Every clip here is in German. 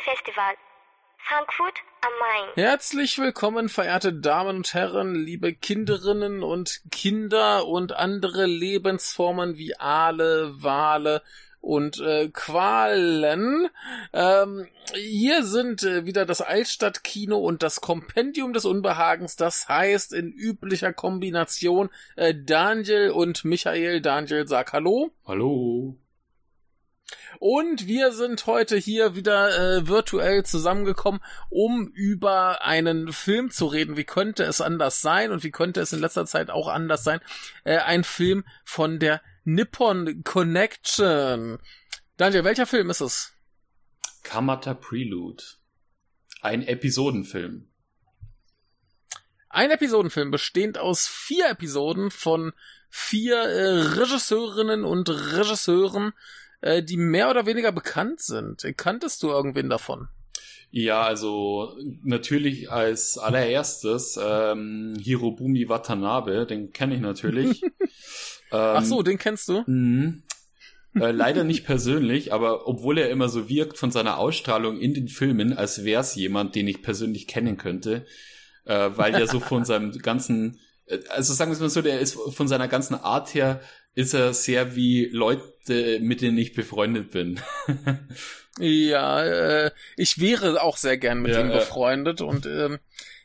Filmfestival, Frankfurt am Main. Herzlich willkommen, verehrte Damen und Herren, liebe Kinderinnen und Kinder und andere Lebensformen wie Aale, Wale und äh, Qualen. Ähm, hier sind äh, wieder das Altstadtkino und das Kompendium des Unbehagens. Das heißt in üblicher Kombination äh, Daniel und Michael. Daniel, sag Hallo. Hallo. Und wir sind heute hier wieder äh, virtuell zusammengekommen, um über einen Film zu reden. Wie könnte es anders sein und wie könnte es in letzter Zeit auch anders sein? Äh, ein Film von der Nippon Connection. Daniel, welcher Film ist es? Kamata Prelude. Ein Episodenfilm. Ein Episodenfilm bestehend aus vier Episoden von vier äh, Regisseurinnen und Regisseuren, äh, die mehr oder weniger bekannt sind. Kanntest du irgendwen davon? Ja, also natürlich als allererstes ähm, Hirobumi Watanabe, den kenne ich natürlich. ähm, Ach so, den kennst du? Mh, äh, leider nicht persönlich, aber obwohl er immer so wirkt von seiner Ausstrahlung in den Filmen, als wäre es jemand, den ich persönlich kennen könnte, äh, weil er so von seinem ganzen, äh, also sagen wir es mal so, der ist von seiner ganzen Art her ist er sehr wie Leute, mit denen ich befreundet bin. ja, äh, ich wäre auch sehr gern mit ja, ihm befreundet und ähm,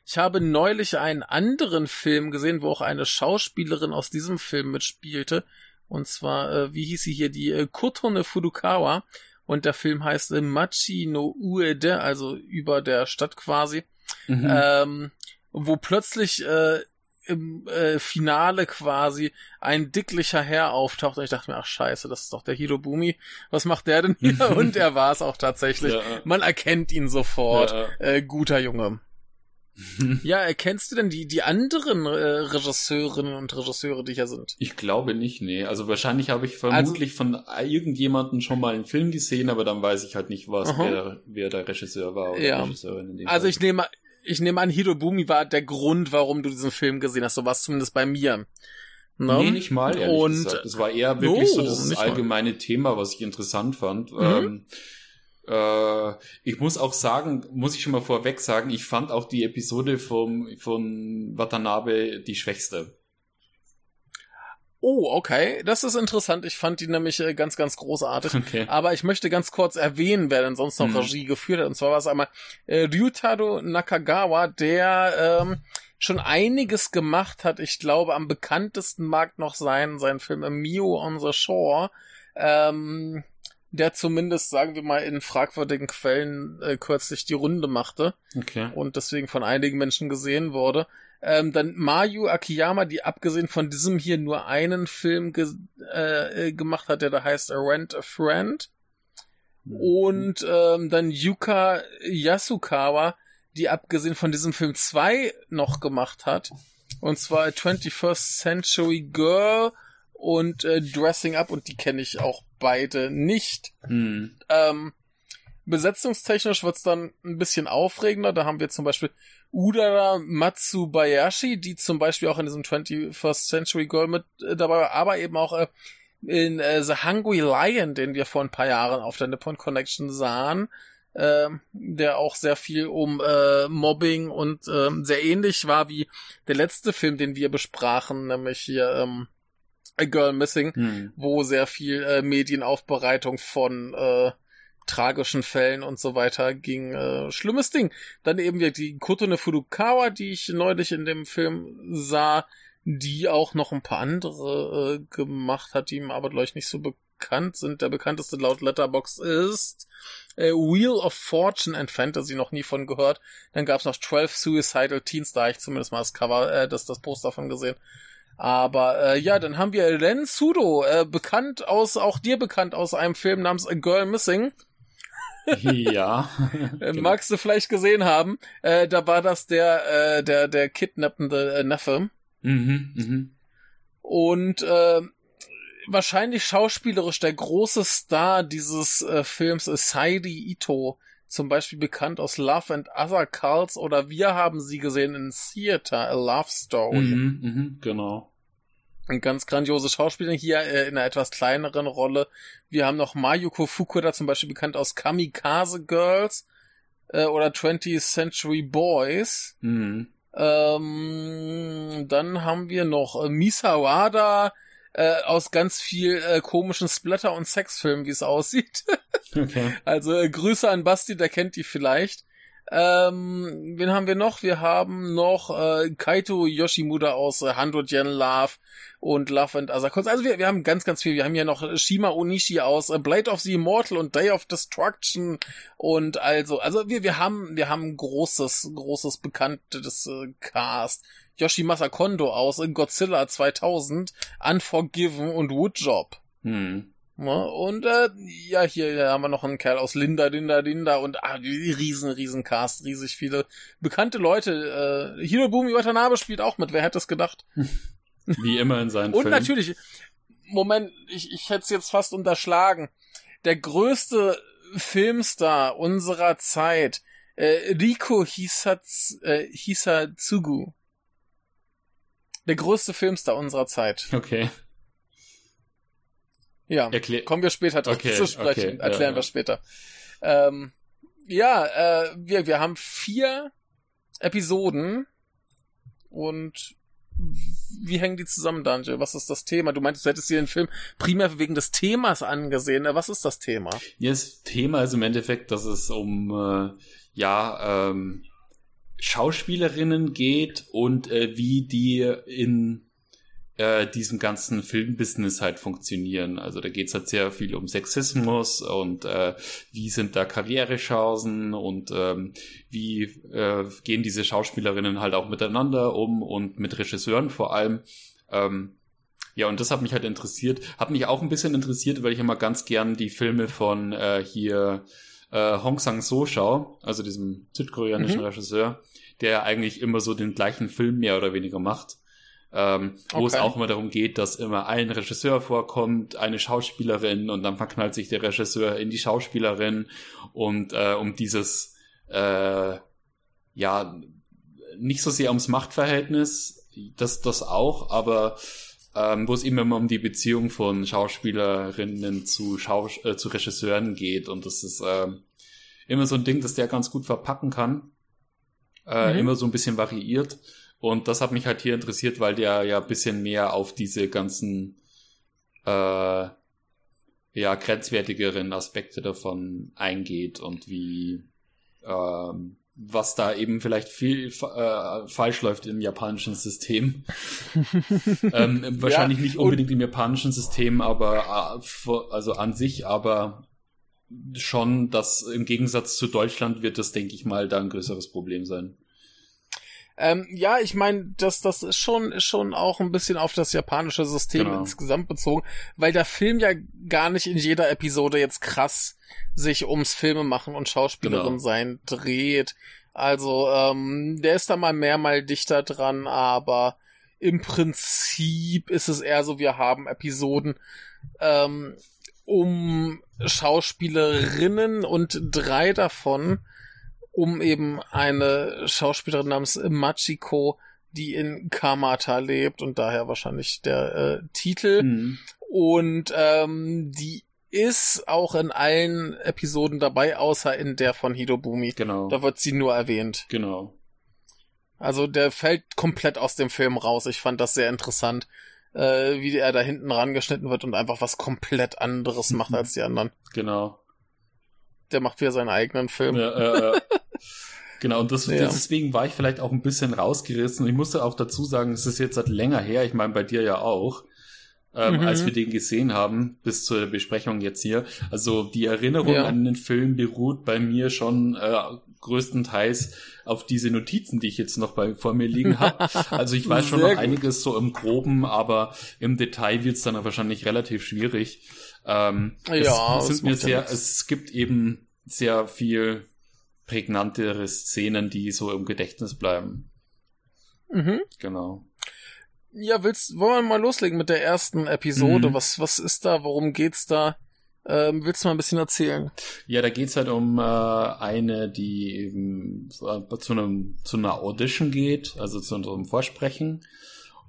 ich habe neulich einen anderen Film gesehen, wo auch eine Schauspielerin aus diesem Film mitspielte. Und zwar, äh, wie hieß sie hier, die äh, Kotone Furukawa. Und der Film heißt äh, Machi no Uede, also über der Stadt quasi. Mhm. Ähm, wo plötzlich äh, im äh, Finale quasi ein dicklicher Herr auftaucht und ich dachte mir, ach scheiße, das ist doch der Hirobumi. Was macht der denn hier? und er war es auch tatsächlich. Ja. Man erkennt ihn sofort. Ja. Äh, guter Junge. ja, erkennst du denn die, die anderen äh, Regisseurinnen und Regisseure, die hier sind? Ich glaube nicht, nee. Also wahrscheinlich habe ich vermutlich also, von irgendjemandem schon mal einen Film gesehen, aber dann weiß ich halt nicht, was wer, wer der Regisseur war oder ja. Regisseurin in dem Also Fall. ich nehme, ich nehme an, Hirobumi war der Grund, warum du diesen Film gesehen hast. So war es zumindest bei mir. No? Nee, nicht mal, ehrlich und, gesagt. Es war eher wirklich oh, so das allgemeine mal. Thema, was ich interessant fand. Mhm. Ähm, äh, ich muss auch sagen, muss ich schon mal vorweg sagen, ich fand auch die Episode vom, von Watanabe die schwächste. Oh, okay. Das ist interessant. Ich fand die nämlich äh, ganz, ganz großartig. Okay. Aber ich möchte ganz kurz erwähnen, wer denn sonst noch hm. Regie geführt hat. Und zwar war es einmal äh, Ryutaro Nakagawa, der ähm, schon einiges gemacht hat. Ich glaube, am bekanntesten mag noch sein, sein Film Mio on the Shore. Ähm, der zumindest, sagen wir mal, in fragwürdigen Quellen äh, kürzlich die Runde machte. Okay. Und deswegen von einigen Menschen gesehen wurde. Ähm, dann Mayu Akiyama, die abgesehen von diesem hier nur einen Film ge äh, gemacht hat, der da heißt A Rent a Friend. Mhm. Und ähm, dann Yuka Yasukawa, die abgesehen von diesem Film zwei noch gemacht hat. Und zwar 21st Century Girl und äh, Dressing Up und die kenne ich auch beide nicht. Mhm. Ähm, besetzungstechnisch wird's dann ein bisschen aufregender. Da haben wir zum Beispiel Udara Matsubayashi, die zum Beispiel auch in diesem 21st Century Girl mit äh, dabei war, aber eben auch äh, in äh, The Hungry Lion, den wir vor ein paar Jahren auf der Nippon Connection sahen, äh, der auch sehr viel um äh, Mobbing und äh, sehr ähnlich war wie der letzte Film, den wir besprachen, nämlich hier ähm, A Girl Missing, hm. wo sehr viel äh, Medienaufbereitung von äh, tragischen Fällen und so weiter ging. Äh, schlimmes Ding. Dann eben die Kotone Furukawa, die ich neulich in dem Film sah, die auch noch ein paar andere äh, gemacht hat, die ihm aber, glaube ich, nicht so bekannt sind. Der bekannteste laut Letterbox ist äh, Wheel of Fortune and Fantasy, noch nie von gehört. Dann gab es noch 12 Suicidal Teens, da ich zumindest mal das Cover, äh, das, das Poster von gesehen. Aber äh, ja, dann haben wir Ren Sudo, äh, bekannt aus, auch dir bekannt aus einem Film namens A Girl Missing. Ja. Äh, genau. Magst du vielleicht gesehen haben? Äh, da war das der, äh, der, der kidnappende äh, Neffe. Mhm, mhm. Und äh, wahrscheinlich schauspielerisch der große Star dieses äh, Films ist Saidi Ito, zum Beispiel bekannt aus Love and Other Cults oder wir haben sie gesehen in Theater, A Love Story. Mhm, mhm, genau. Eine ganz grandiose Schauspielerin hier äh, in einer etwas kleineren Rolle. Wir haben noch Mayuko Fukuda, zum Beispiel bekannt aus Kamikaze Girls äh, oder 20th Century Boys. Mhm. Ähm, dann haben wir noch äh, Misawada äh, aus ganz viel äh, komischen Splatter- und Sexfilmen, wie es aussieht. Okay. Also äh, Grüße an Basti, der kennt die vielleicht. Ähm, wen haben wir noch? Wir haben noch äh, Kaito Yoshimura aus äh, Gen Love und Love and Other Also wir, wir haben ganz, ganz viel. Wir haben hier noch Shima Onishi aus äh, Blade of the Immortal und Day of Destruction und also, also wir, wir haben, wir haben großes, großes bekanntes äh, Cast. Yoshimasa Kondo aus äh, Godzilla 2000, Unforgiven und Woodjob. Hm. Ja, und äh, ja, hier, haben wir noch einen Kerl aus Linda, Linda, Linda und ah, riesen, riesen Cast, riesig viele bekannte Leute. Äh, Hirobumi Watanabe spielt auch mit, wer hätte es gedacht? Wie immer in seinen und Filmen. natürlich, Moment, ich, ich hätte es jetzt fast unterschlagen. Der größte Filmstar unserer Zeit, äh, Riko Hisatz, äh, Hisatsugu. Der größte Filmstar unserer Zeit. Okay. Ja, Erklär kommen wir später drauf Okay, zu sprechen. okay, Erklären ja, wir ja. später. Ähm, ja, äh, wir, wir haben vier Episoden und wie hängen die zusammen, Daniel? Was ist das Thema? Du meintest, du hättest dir den Film primär wegen des Themas angesehen. Äh, Was ist das Thema? Ja, das Thema ist im Endeffekt, dass es um äh, ja ähm, Schauspielerinnen geht und äh, wie die in äh, diesem ganzen Filmbusiness halt funktionieren. Also da geht's halt sehr viel um Sexismus und äh, wie sind da Karrierechancen und ähm, wie äh, gehen diese Schauspielerinnen halt auch miteinander um und mit Regisseuren vor allem. Ähm, ja, und das hat mich halt interessiert. Hat mich auch ein bisschen interessiert, weil ich immer ganz gern die Filme von äh, hier äh, Hong Sang-so schaue, also diesem südkoreanischen Mhm. Regisseur, der eigentlich immer so den gleichen Film mehr oder weniger macht. Ähm, wo es Okay. auch immer darum geht, dass immer ein Regisseur vorkommt, eine Schauspielerin und dann verknallt sich der Regisseur in die Schauspielerin und äh, um dieses äh, ja nicht so sehr ums Machtverhältnis, das das auch, aber ähm, wo es eben immer um die Beziehung von Schauspielerinnen zu Schaus äh, zu Regisseuren geht und das ist ähm, immer so ein Ding, das der ganz gut verpacken kann, äh, Mhm. immer so ein bisschen variiert und das hat mich halt hier interessiert, weil der ja ein bisschen mehr auf diese ganzen äh, ja grenzwertigeren Aspekte davon eingeht und wie ähm, was da eben vielleicht viel äh, falsch läuft im japanischen System. ähm, wahrscheinlich nicht und- unbedingt im japanischen System, aber äh, also an sich, aber schon, dass im Gegensatz zu Deutschland wird das, denke ich mal, da ein größeres Problem sein. Ähm, ja, ich meine, das, das ist schon, ist schon auch ein bisschen auf das japanische System Genau. insgesamt bezogen, weil der Film ja gar nicht in jeder Episode jetzt krass sich ums Filmemachen und Schauspielerin Genau. sein dreht. Also, ähm, der ist da mal mehr, mal dichter dran, aber im Prinzip ist es eher so, wir haben Episoden, ähm, um Schauspielerinnen und drei davon um eben eine Schauspielerin namens Machiko, die in Kamata lebt und daher wahrscheinlich der äh, Titel. Mhm. Und ähm, die ist auch in allen Episoden dabei, außer in der von Hidobumi. Genau. Da wird sie nur erwähnt. Genau. Also der fällt komplett aus dem Film raus. Ich fand das sehr interessant, äh, wie er da hinten rangeschnitten wird und einfach was komplett anderes macht als die anderen. Genau. Der macht wieder seinen eigenen Film. Ja, äh, äh. Genau, und das, Ja. deswegen war ich vielleicht auch ein bisschen rausgerissen. Und ich musste auch dazu sagen, es ist jetzt seit länger her, ich meine bei dir ja auch, ähm, Mhm. als wir den gesehen haben, bis zur Besprechung jetzt hier. Also die Erinnerung Ja. an den Film beruht bei mir schon äh, größtenteils auf diese Notizen, die ich jetzt noch bei, vor mir liegen habe. Also ich weiß schon noch gut. einiges so im Groben, aber im Detail wird es dann wahrscheinlich relativ schwierig. Ähm, Ja, es, ja sehr, es gibt eben sehr viel prägnantere Szenen, die so im Gedächtnis bleiben. Mhm. Genau. Ja, willst, wollen wir mal loslegen mit der ersten Episode? Mhm. Was, was ist da? Worum geht's da? Ähm, willst du mal ein bisschen erzählen? Ja, da geht's halt um äh, eine, die eben äh, zu, einem, zu einer Audition geht, also zu unserem Vorsprechen.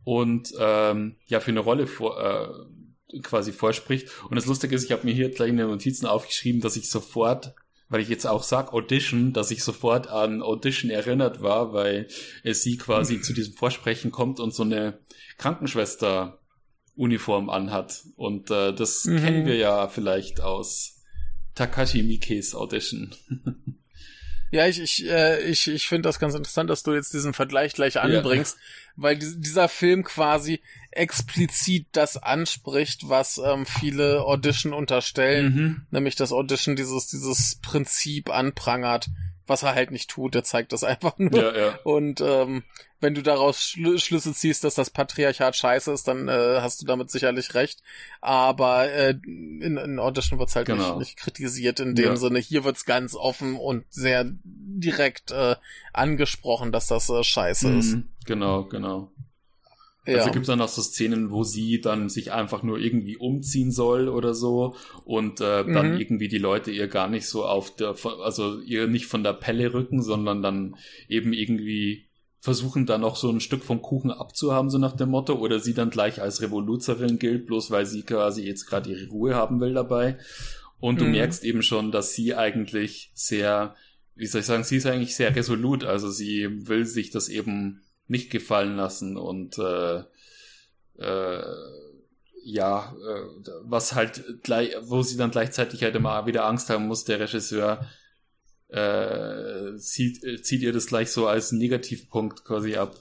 und ähm, ja für eine Rolle vor, äh, quasi vorspricht. Und das Lustige ist, ich habe mir hier gleich in den Notizen aufgeschrieben, dass ich sofort weil ich jetzt auch sag Audition, dass ich sofort an Audition erinnert war, weil es sie quasi zu diesem Vorsprechen kommt und so eine Krankenschwester Uniform anhat. Und äh, das mhm. kennen wir ja vielleicht aus Takashi Mikes Audition. Ja, ich, ich, äh, ich, ich finde das ganz interessant, dass du jetzt diesen Vergleich gleich anbringst, ja. weil dieser Film quasi explizit das anspricht, was ähm, viele Audition unterstellen, mhm. nämlich dass Audition dieses, dieses Prinzip anprangert, was er halt nicht tut, der zeigt das einfach nur. Ja, ja. Und ähm, wenn du daraus Schl Schlüsse ziehst, dass das Patriarchat scheiße ist, dann äh, hast du damit sicherlich recht. Aber äh, in, in Audition wird's halt genau. nicht, nicht kritisiert in dem ja. Sinne. Hier wird's ganz offen und sehr direkt äh, angesprochen, dass das äh, scheiße mhm. ist. Genau, genau. Ja. Also gibt es dann auch so Szenen, wo sie dann sich einfach nur irgendwie umziehen soll oder so und äh, mhm. dann irgendwie die Leute ihr gar nicht so auf der, also ihr nicht von der Pelle rücken, sondern dann eben irgendwie versuchen dann noch so ein Stück vom Kuchen abzuhaben, so nach dem Motto, oder sie dann gleich als Revoluzerin gilt, bloß weil sie quasi jetzt gerade ihre Ruhe haben will dabei. Und du mhm. merkst eben schon, dass sie eigentlich sehr, wie soll ich sagen, sie ist eigentlich sehr resolut, also sie will sich das eben nicht gefallen lassen und äh, äh, ja, äh, was halt gleich, wo sie dann gleichzeitig halt immer wieder Angst haben muss, der Regisseur äh, zieht, äh, zieht ihr das gleich so als Negativpunkt quasi ab.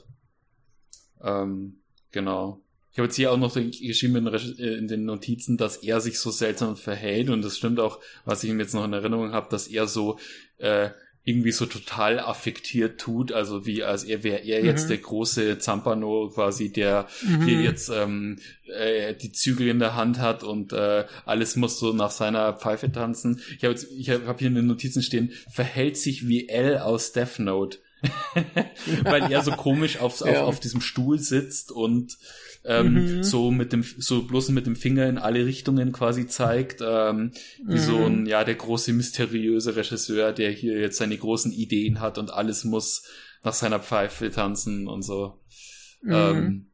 Ähm, genau. Ich habe jetzt hier auch noch geschrieben in, äh, in, den Notizen, dass er sich so seltsam verhält und das stimmt auch, was ich ihm jetzt noch in Erinnerung habe, dass er so äh, irgendwie so total affektiert tut, also wie als er wäre er jetzt mhm. der große Zampano quasi, der mhm. hier jetzt ähm, äh, die Zügel in der Hand hat und äh, alles muss so nach seiner Pfeife tanzen. Ich habe ich hab hier in den Notizen stehen, verhält sich wie L aus Death Note. Weil er so komisch auf, ja. auf, auf diesem Stuhl sitzt und ähm, mhm. so mit dem, so bloß mit dem Finger in alle Richtungen quasi zeigt, ähm, wie mhm. so ein, ja, der große mysteriöse Regisseur, der hier jetzt seine großen Ideen hat und alles muss nach seiner Pfeife tanzen und so. Mhm. Ähm,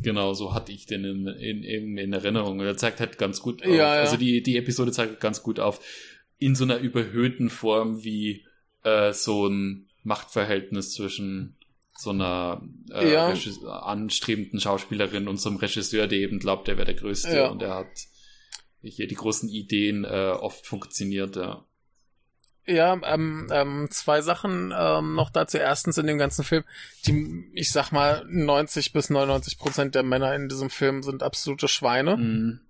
Genau, so hatte ich den in, in, in, in Erinnerung. Und er zeigt halt ganz gut auf, ja, ja. also die, die Episode zeigt ganz gut auf, in so einer überhöhten Form, wie äh, so ein Machtverhältnis zwischen so einer äh, ja. anstrebenden Schauspielerin und so einem Regisseur, der eben glaubt, er wäre der Größte ja. und er hat hier die großen Ideen äh, oft funktioniert, ja. Ja, ähm, ähm, zwei Sachen ähm, noch dazu. Erstens in dem ganzen Film, die, ich sag mal, 90 bis 99 Prozent der Männer in diesem Film sind absolute Schweine. Mm.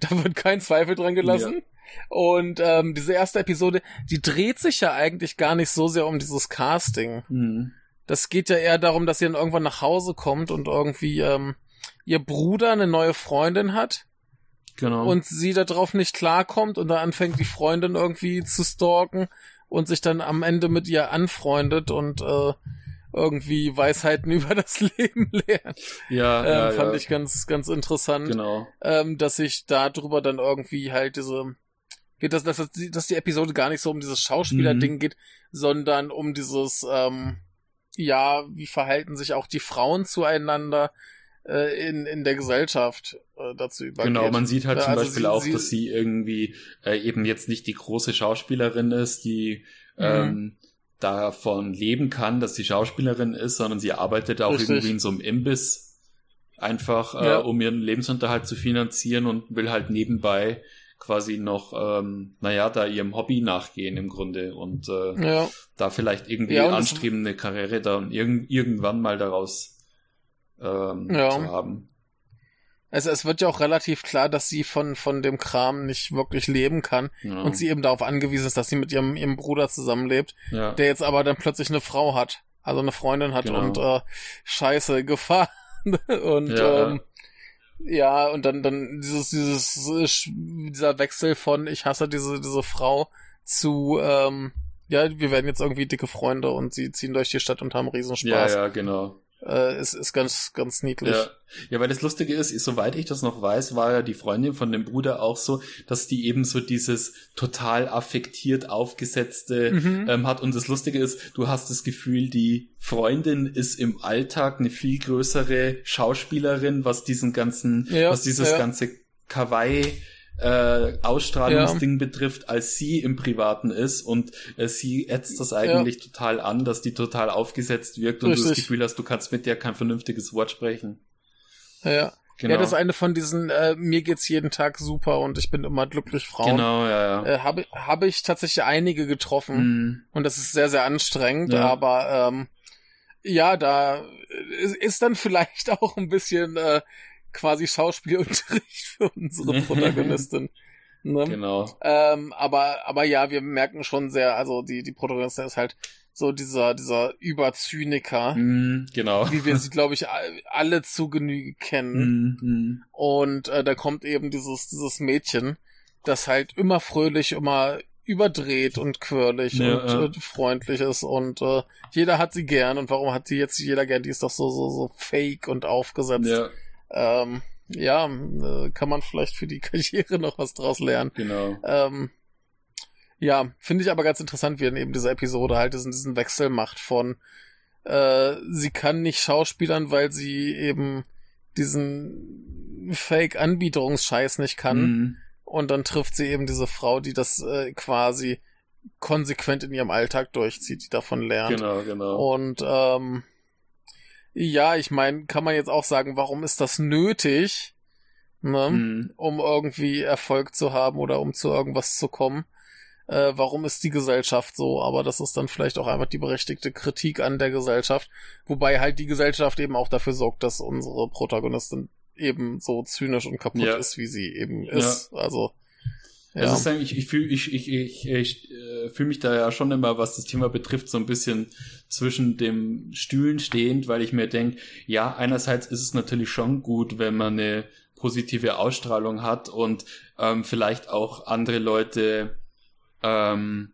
Da wird kein Zweifel dran gelassen. Ja. Und ähm, diese erste Episode, die dreht sich ja eigentlich gar nicht so sehr um dieses Casting. Mm. Das geht ja eher darum, dass sie dann irgendwann nach Hause kommt und irgendwie ähm, ihr Bruder eine neue Freundin hat. Genau. Und sie darauf nicht klarkommt und dann anfängt die Freundin irgendwie zu stalken und sich dann am Ende mit ihr anfreundet und äh, irgendwie Weisheiten über das Leben lernt. Ja, ähm, ja fand ja. ich ganz, ganz interessant. Genau. Ähm, dass sich darüber dann irgendwie halt diese, geht das, dass, dass die Episode gar nicht so um dieses Schauspieler-Ding mhm. geht, sondern um dieses, ähm, ja, wie verhalten sich auch die Frauen zueinander äh, in, in der Gesellschaft äh, dazu übergeht. Genau, man sieht halt zum also Beispiel sie, auch, sie, dass sie irgendwie äh, eben jetzt nicht die große Schauspielerin ist, die mhm. ähm, davon leben kann, dass sie Schauspielerin ist, sondern sie arbeitet auch Richtig. irgendwie in so einem Imbiss einfach, äh, ja. um ihren Lebensunterhalt zu finanzieren und will halt nebenbei quasi noch, ähm, naja, da ihrem Hobby nachgehen im Grunde und äh, ja. da vielleicht irgendwie ja, anstreben, eine Karriere dann irg irgendwann mal daraus ähm, ja. zu haben. Also es wird ja auch relativ klar, dass sie von, von dem Kram nicht wirklich leben kann ja. und sie eben darauf angewiesen ist, dass sie mit ihrem, ihrem Bruder zusammenlebt, ja. der jetzt aber dann plötzlich eine Frau hat, also eine Freundin hat genau. und äh, scheiße, Gefahr. und ja. ähm, ja, und dann, dann dieses, dieses, dieser Wechsel von ich hasse diese, diese Frau zu, ähm, ja, wir werden jetzt irgendwie dicke Freunde und sie ziehen durch die Stadt und haben Riesenspaß. Ja, ja, genau. Äh, ist, ist ganz, ganz niedlich. Ja. ja, weil das Lustige ist, soweit ich das noch weiß, war ja die Freundin von dem Bruder auch so, dass die eben so dieses total affektiert aufgesetzte mhm. ähm, hat. Und das Lustige ist, du hast das Gefühl, die Freundin ist im Alltag eine viel größere Schauspielerin, was diesen ganzen, ja, was dieses ja. ganze Kawaii äh, Ausstrahlungsding ja. betrifft, als sie im Privaten ist und äh, sie ätzt das eigentlich ja. total an, dass die total aufgesetzt wirkt und Richtig. du das Gefühl hast, du kannst mit der kein vernünftiges Wort sprechen. Ja. Genau. Ja, das ist eine von diesen, äh, mir geht's jeden Tag super und ich bin immer glücklich Frauen. Genau, ja, ja. Äh, Habe hab ich tatsächlich einige getroffen mm. und das ist sehr, sehr anstrengend, ja. aber ähm, ja, da ist, ist dann vielleicht auch ein bisschen äh, quasi Schauspielunterricht für unsere Protagonistin. Ne? Genau. Ähm, aber, aber ja, wir merken schon sehr, also die, die Protagonistin ist halt so dieser, dieser Überzyniker. Mm, genau. Wie wir sie, glaube ich, alle zu Genüge kennen. Mm, mm. Und äh, da kommt eben dieses, dieses Mädchen, das halt immer fröhlich, immer überdreht und quirlig ja, und. Äh, freundlich ist und äh, jeder hat sie gern und warum hat sie jetzt jeder gern? Die ist doch so so so fake und aufgesetzt. Ja. Ähm, ja, äh, kann man vielleicht für die Karriere noch was draus lernen. Genau. Ähm, ja, finde ich aber ganz interessant, wie in eben dieser Episode halt diesen, diesen Wechsel macht von äh, sie kann nicht schauspielern, weil sie eben diesen Fake-Anbieterungsscheiß nicht kann. Mhm. Und dann trifft sie eben diese Frau, die das äh, quasi konsequent in ihrem Alltag durchzieht, die davon lernt. Genau, genau. Und ähm, ja, ich meine, kann man jetzt auch sagen, warum ist das nötig, ne, mhm. um irgendwie Erfolg zu haben oder um zu irgendwas zu kommen? Äh, warum ist die Gesellschaft so? Aber das ist dann vielleicht auch einfach die berechtigte Kritik an der Gesellschaft, wobei halt die Gesellschaft eben auch dafür sorgt, dass unsere Protagonistin eben so zynisch und kaputt ja. ist, wie sie eben ist. Ja. Also ja. Also ich, ich fühle ich, ich, ich, ich äh, fühl mich da ja schon immer, was das Thema betrifft, so ein bisschen zwischen dem Stühlen stehend, weil ich mir denke, ja, einerseits ist es natürlich schon gut, wenn man eine positive Ausstrahlung hat und ähm, vielleicht auch andere Leute ähm,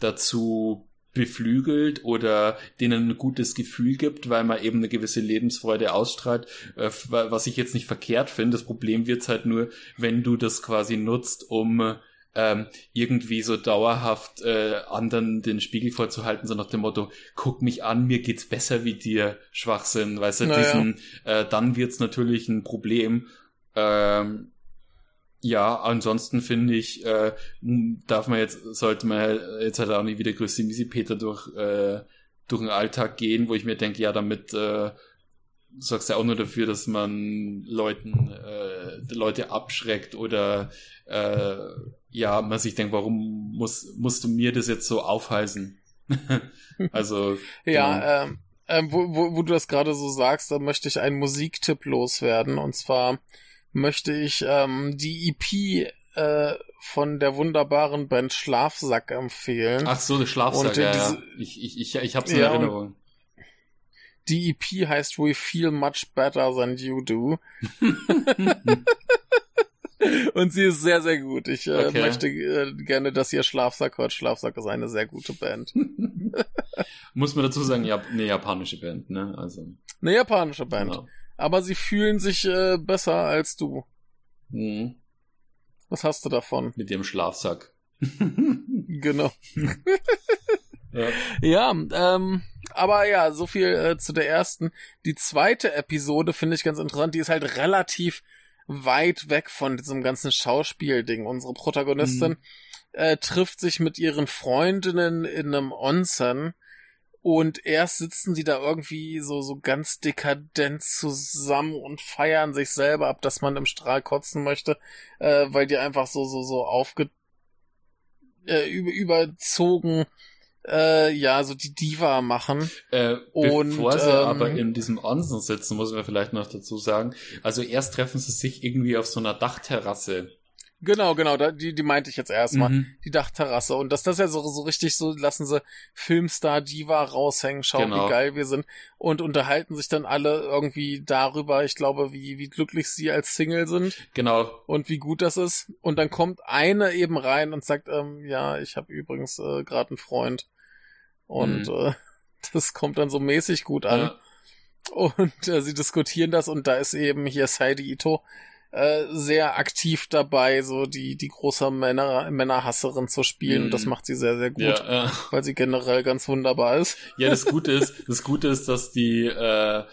dazu beflügelt oder denen ein gutes Gefühl gibt, weil man eben eine gewisse Lebensfreude ausstrahlt, äh, was ich jetzt nicht verkehrt finde. Das Problem wird halt nur, wenn du das quasi nutzt, um ähm, irgendwie so dauerhaft äh, anderen den Spiegel vorzuhalten, so nach dem Motto, guck mich an, mir geht's besser wie dir, Schwachsinn, weißt du, naja. diesen, äh, dann wird's natürlich ein Problem. Ähm, ja, ansonsten finde ich, äh, darf man jetzt, sollte man jetzt halt auch nicht wie der größte Misi-Peter durch, äh, durch den Alltag gehen, wo ich mir denke, ja, damit äh, sorgst du ja auch nur dafür, dass man Leuten, äh, Leute abschreckt oder äh, ja, man sich denkt, warum muss, musst du mir das jetzt so aufheißen? also. ja, genau. ähm, ähm, wo, wo, wo du das gerade so sagst, da möchte ich einen Musiktipp loswerden und zwar möchte ich ähm, die EP äh, von der wunderbaren Band Schlafsack empfehlen. Ach so, der Schlafsack, ja, diese, ja. Ich, ich, ich, ich hab's in ja, Erinnerung. Die EP heißt We Feel Much Better Than You Do. und sie ist sehr, sehr gut. Ich äh, okay. möchte äh, gerne, dass ihr Schlafsack hört. Schlafsack ist eine sehr gute Band. Muss man dazu sagen, ja, eine japanische Band, ne? Also. Eine japanische Band. Genau aber sie fühlen sich äh, besser als du. Mhm. Was hast du davon? Mit dem Schlafsack. genau. ja, ja ähm, aber ja, so viel äh, zu der ersten. Die zweite Episode finde ich ganz interessant. Die ist halt relativ weit weg von diesem ganzen Schauspielding. Unsere Protagonistin mhm. äh, trifft sich mit ihren Freundinnen in einem Onsen und erst sitzen die da irgendwie so, so ganz dekadent zusammen und feiern sich selber ab, dass man im Strahl kotzen möchte, äh, weil die einfach so, so, so aufge, äh, über, überzogen, äh, ja, so die Diva machen. Äh, und, bevor sie ähm, aber in diesem Onsen sitzen, muss man vielleicht noch dazu sagen. Also erst treffen sie sich irgendwie auf so einer Dachterrasse Genau, genau, da, die, die meinte ich jetzt erstmal. Mhm. Die Dachterrasse. Und dass das ja so, so richtig so, lassen sie Filmstar Diva raushängen, schauen, genau. wie geil wir sind. Und unterhalten sich dann alle irgendwie darüber, ich glaube, wie, wie glücklich sie als Single sind. Genau. Und wie gut das ist. Und dann kommt eine eben rein und sagt, ähm, ja, ich habe übrigens äh, gerade einen Freund. Und mhm. äh, das kommt dann so mäßig gut an. Ja. Und äh, sie diskutieren das und da ist eben hier Saidi Ito äh, sehr aktiv dabei, so die, die große Männer, Männerhasserin zu spielen. Mm. Und das mhm. macht sie sehr, sehr gut, ja, äh. weil sie generell ganz wunderbar ist. Ja, das Gute ist, das Gute ist, dass die, äh,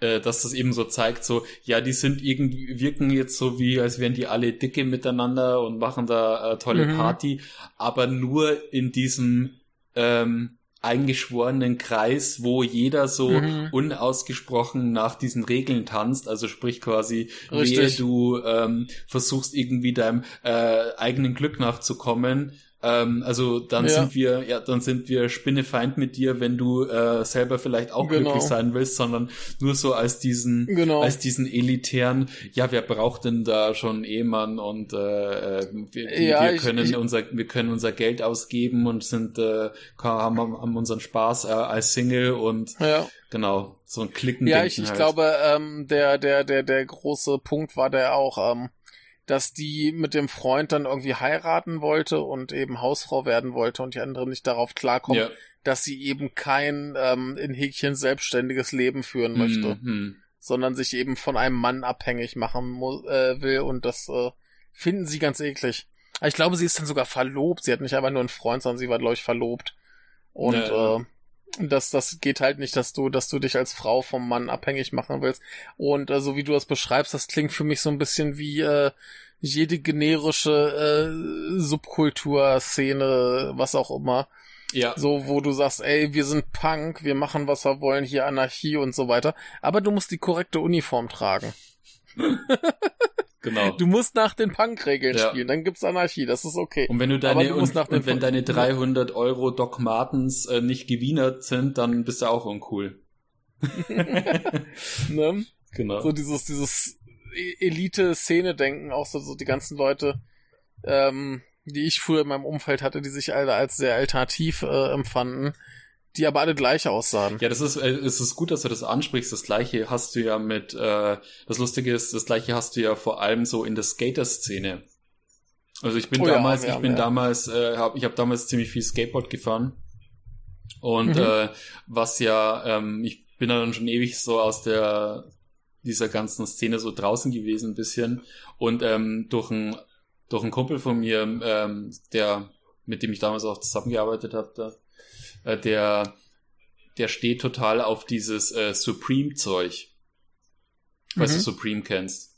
äh, dass das eben so zeigt, so, ja, die sind irgendwie, wirken jetzt so wie, als wären die alle dicke miteinander und machen da äh, tolle mhm. Party, aber nur in diesem, ähm, eingeschworenen Kreis, wo jeder so mhm. unausgesprochen nach diesen Regeln tanzt. Also sprich quasi, wie du ähm, versuchst irgendwie deinem äh, eigenen Glück nachzukommen, ähm, also dann ja. sind wir, ja, dann sind wir Spinnefeind mit dir, wenn du äh, selber vielleicht auch genau. glücklich sein willst, sondern nur so als diesen, genau. als diesen elitären, ja, wer braucht denn da schon Ehemann und äh, wir, ja, wir können ich, unser, wir können unser Geld ausgeben und sind, äh, haben, haben unseren Spaß äh, als Single und ja. genau, so ein Klicken. Ja, ich, ich halt. glaube, ähm, der, der, der, der große Punkt war der auch, ähm, dass die mit dem Freund dann irgendwie heiraten wollte und eben Hausfrau werden wollte und die andere nicht darauf klarkommt, ja. dass sie eben kein ähm, in Häkchen selbstständiges Leben führen möchte, mhm. sondern sich eben von einem Mann abhängig machen äh, will und das äh, finden sie ganz eklig. Ich glaube, sie ist dann sogar verlobt. Sie hat nicht einfach nur einen Freund, sondern sie war, glaube ich, verlobt. Und ja. äh, das, das geht halt nicht, dass du, dass du dich als Frau vom Mann abhängig machen willst. Und äh, so wie du das beschreibst, das klingt für mich so ein bisschen wie äh, jede generische äh, Subkulturszene, was auch immer. Ja. So, wo du sagst, ey, wir sind Punk, wir machen, was wir wollen, hier Anarchie und so weiter. Aber du musst die korrekte Uniform tragen. Genau. Du musst nach den Punk-Regeln ja. spielen, dann gibt's Anarchie, das ist okay. Und wenn du deine, du und, und wenn deine 300 Euro Doc Martens äh, nicht gewienert sind, dann bist du auch uncool. ne? Genau. So dieses, dieses e-, Elite-Szene-Denken, auch so, so die ganzen Leute, ähm, die ich früher in meinem Umfeld hatte, die sich alle als sehr alternativ äh, empfanden, die aber alle gleich aussahen. Ja, das ist, äh, es ist gut, dass du das ansprichst. Das gleiche hast du ja mit, äh, das Lustige ist, das gleiche hast du ja vor allem so in der Skater-Szene. Also ich bin oh, damals, ja, ich bin ja. damals, äh, hab, ich habe damals ziemlich viel Skateboard gefahren. Und mhm. äh, was ja, ähm, ich bin dann schon ewig so aus der dieser ganzen Szene so draußen gewesen ein bisschen. Und ähm, durch ein durch einen Kumpel von mir, ähm, der mit dem ich damals auch zusammengearbeitet habe, da, äh, der, der steht total auf dieses äh, Supreme-Zeug. Falls mhm. du Supreme kennst.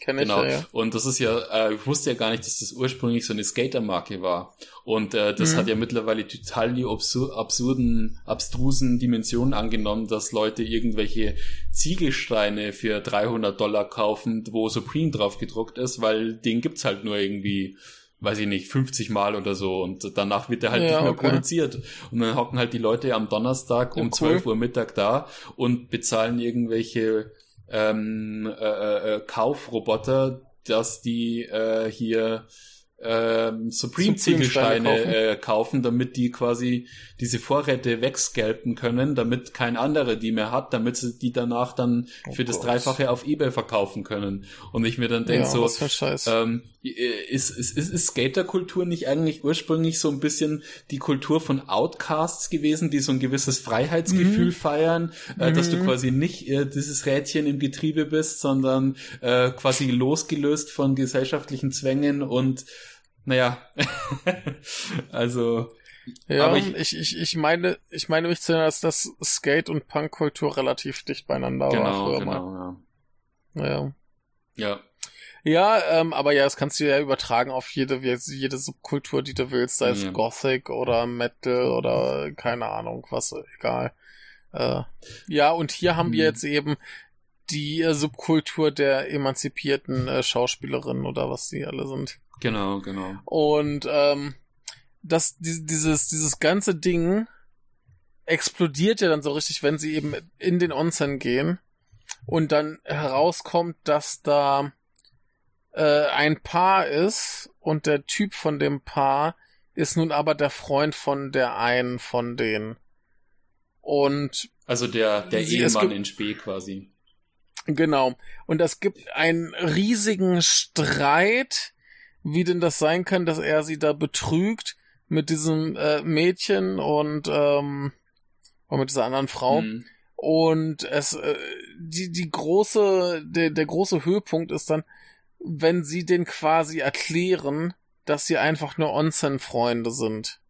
Kenn genau. Ich, ja, ja. Und das ist ja, äh, ich wusste ja gar nicht, dass das ursprünglich so eine Skater-Marke war. Und äh, das mhm. hat ja mittlerweile total die absur absurden, abstrusen Dimensionen angenommen, dass Leute irgendwelche Ziegelsteine für 300 Dollar kaufen, wo Supreme drauf gedruckt ist, weil den gibt's halt nur irgendwie weiß ich nicht, 50 Mal oder so und danach wird er halt ja, nicht mehr okay. produziert. Und dann hocken halt die Leute am Donnerstag um ja, cool. 12 Uhr Mittag da und bezahlen irgendwelche ähm, äh, äh, Kaufroboter, dass die äh, hier ähm, Supreme-Ziegelsteine kaufen. Äh, kaufen, damit die quasi diese Vorräte wegscalpen können, damit kein anderer die mehr hat, damit sie die danach dann oh für Gott. das Dreifache auf Ebay verkaufen können. Und ich mir dann denke ja, so, ähm, ist, ist, ist, ist Skaterkultur nicht eigentlich ursprünglich so ein bisschen die Kultur von Outcasts gewesen, die so ein gewisses Freiheitsgefühl mhm. feiern, äh, mhm. dass du mhm. quasi nicht äh, dieses Rädchen im Getriebe bist, sondern äh, quasi losgelöst von gesellschaftlichen Zwängen und naja, also. Ja, aber ich, ich, ich, ich meine, ich meine mich zu erinnern, dass das Skate und Punkkultur relativ dicht beieinander genau, war. Früher genau, mal. ja. Ja. Ja. Ja, ähm, aber ja, das kannst du ja übertragen auf jede, jede Subkultur, die du willst, sei es ja. Gothic oder Metal oder keine Ahnung, was, egal. Äh, ja, und hier haben mhm. wir jetzt eben die äh, Subkultur der emanzipierten äh, Schauspielerinnen oder was die alle sind. Genau, genau. Und ähm, das, dieses, dieses ganze Ding explodiert ja dann so richtig, wenn sie eben in den Onsen gehen und dann herauskommt, dass da äh, ein Paar ist und der Typ von dem Paar ist nun aber der Freund von der einen von denen. Und also der der Ehemann in Spee quasi. Genau. Und es gibt einen riesigen Streit wie denn das sein kann, dass er sie da betrügt mit diesem äh, Mädchen und ähm, mit dieser anderen Frau. Mhm. Und es, äh, die, die große, der, der große Höhepunkt ist dann, wenn sie den quasi erklären, dass sie einfach nur Onsen-Freunde sind.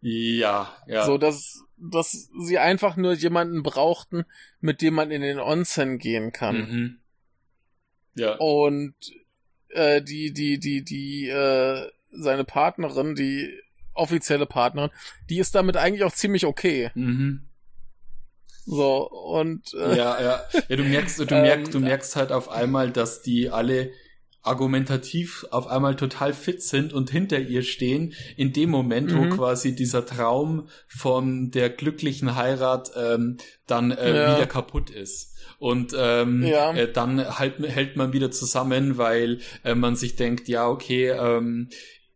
Ja, ja. So, dass, dass sie einfach nur jemanden brauchten, mit dem man in den Onsen gehen kann. Mhm. Ja. Und äh, die, die, die, die, äh, seine Partnerin, die offizielle Partnerin, die ist damit eigentlich auch ziemlich okay. Mhm. So, und äh, ja, ja. Ja, du merkst, du merkst, du ähm, merkst halt auf einmal, dass die alle argumentativ auf einmal total fit sind und hinter ihr stehen, in dem Moment, mhm. wo quasi dieser Traum von der glücklichen Heirat ähm, dann äh, ja. wieder kaputt ist. Und ähm, ja. äh, dann halt, hält man wieder zusammen, weil äh, man sich denkt, ja, okay, ähm,